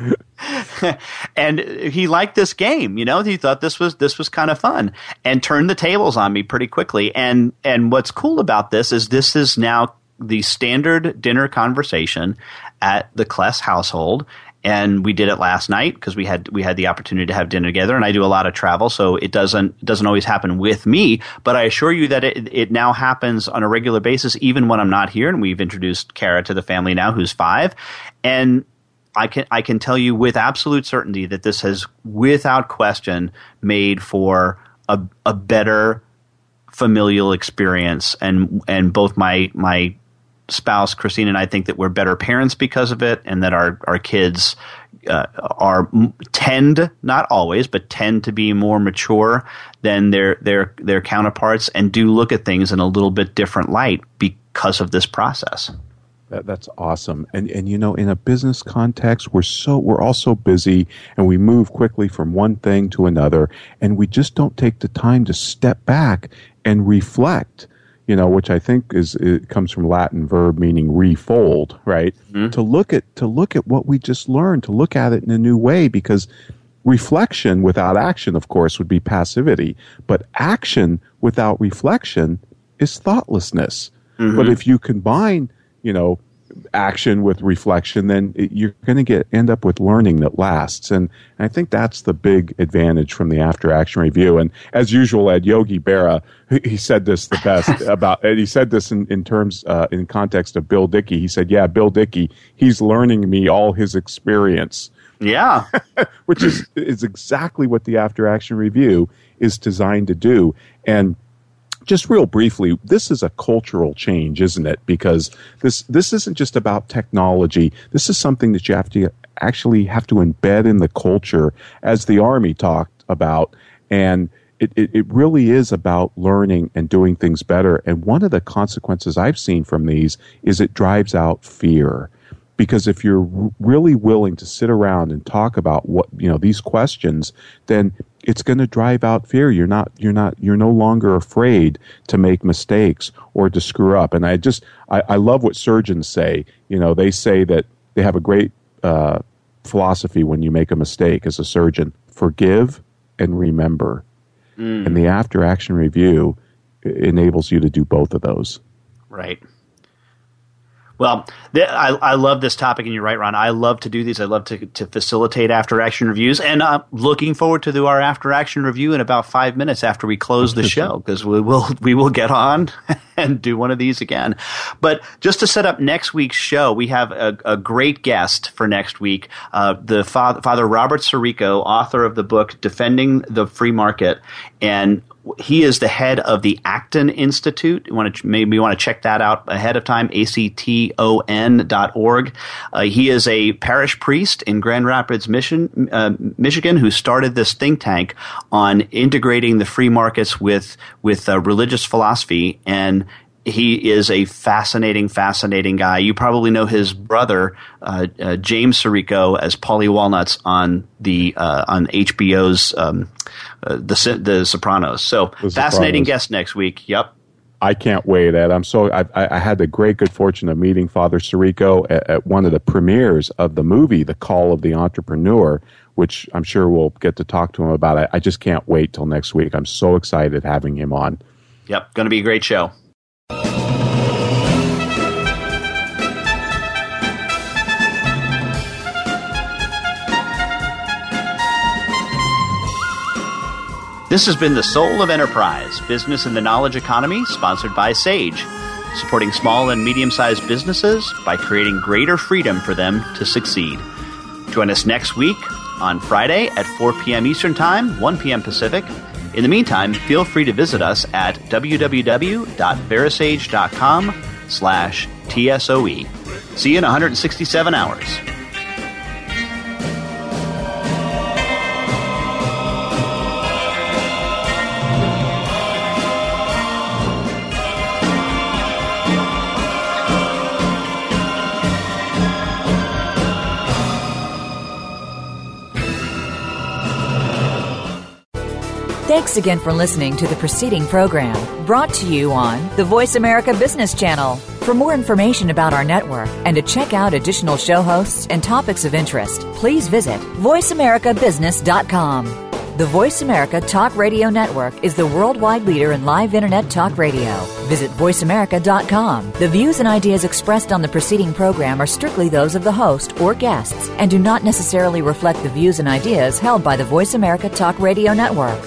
and he liked this game. You know, he thought this was this was kind of fun, and turned the tables on me pretty quickly. And and what's cool about this is this is now the standard dinner conversation at the Kless household. And we did it last night because we had we had the opportunity to have dinner together. And I do a lot of travel, so it doesn't doesn't always happen with me. But I assure you that it it now happens on a regular basis, even when I'm not here. And we've introduced Kara to the family now, who's five, and I can I can tell you with absolute certainty that this has, without question, made for a a better familial experience, and and both my my spouse Christine and I think that we're better parents because of it, and that our our kids uh, are tend not always, but tend to be more mature than their their their counterparts, and do look at things in a little bit different light because of this process. That, that's awesome. And and you know, in a business context, we're so we're all so busy, and we move quickly from one thing to another, and we just don't take the time to step back and reflect. You know, which I think is it comes from Latin verb meaning refold, right? Mm-hmm. To look at to look at what we just learned, to look at it in a new way, because reflection without action, of course, would be passivity, but action without reflection is thoughtlessness. Mm-hmm. But if you combine you know, action with reflection, then you're going to get end up with learning that lasts. And, and, I think that's the big advantage from the after action review. And as usual, Ed Yogi Berra, he, he said this the best about. And he said this in in terms uh, in context of Bill Dickey. He said, "Yeah, Bill Dickey, he's learning me all his experience." Yeah, which is is exactly what the after action review is designed to do. And just real briefly, this is a cultural change, isn't it? Because this this isn't just about technology. This is something that you have to actually have to embed in the culture, as the army talked about, and it, it, it really is about learning and doing things better. And one of the consequences I've seen from these is it drives out fear because if you're really willing to sit around and talk about what you know these questions then it's going to drive out fear. You're not you're not you're no longer afraid to make mistakes or to screw up. And i just i, I love what surgeons say. You know they say that they have a great uh, philosophy when you make a mistake as a surgeon. Forgive and remember. Mm. and the after action review enables you to do both of those. Right well, th- I, I love this topic, and you're right, Ron. I love to do these. I love to, to facilitate after action reviews, and I'm looking forward to do our after action review in about five minutes after we close the show because we will we will get on and do one of these again. But just to set up next week's show, we have a, a great guest for next week. Uh, the father, Father Robert Sirico, author of the book Defending the Free Market, and he is the head of the Acton Institute. You want to maybe you want to check that out ahead of time. acton dot org. Uh, he is a parish priest in Grand Rapids, Mission, uh, Michigan, who started this think tank on integrating the free markets with with uh, religious philosophy and he is a fascinating, fascinating guy. You probably know his brother, uh, uh, James Sirico, as Paulie Walnuts on the uh, on HBO's um, uh, the the Sopranos. So the fascinating Sopranos. guest next week. Yep. I can't wait, Ed. I'm so I, I had the great good fortune of meeting Father Sirico at, at, one of the premieres of the movie, The Call of the Entrepreneur, which I'm sure we'll get to talk to him about. I, I just can't wait till next week. I'm so excited having him on. Yep, going to be a great show. This has been The Soul of Enterprise Business in the Knowledge Economy, sponsored by Sage, supporting small and medium sized businesses by creating greater freedom for them to succeed. Join us next week on Friday at 4 p.m. Eastern Time, 1 p.m. Pacific. In the meantime, feel free to visit us at www.verasage.com slash TSOE. See you in 167 hours. Thanks again for listening to the preceding program brought to you on the Voice America Business Channel. For more information about our network and to check out additional show hosts and topics of interest, please visit voiceamericabusiness.com. The Voice America Talk Radio Network is the worldwide leader in live Internet talk radio. Visit voiceamerica.com. The views and ideas expressed on the preceding program are strictly those of the host or guests and do not necessarily reflect the views and ideas held by the Voice America Talk Radio Network.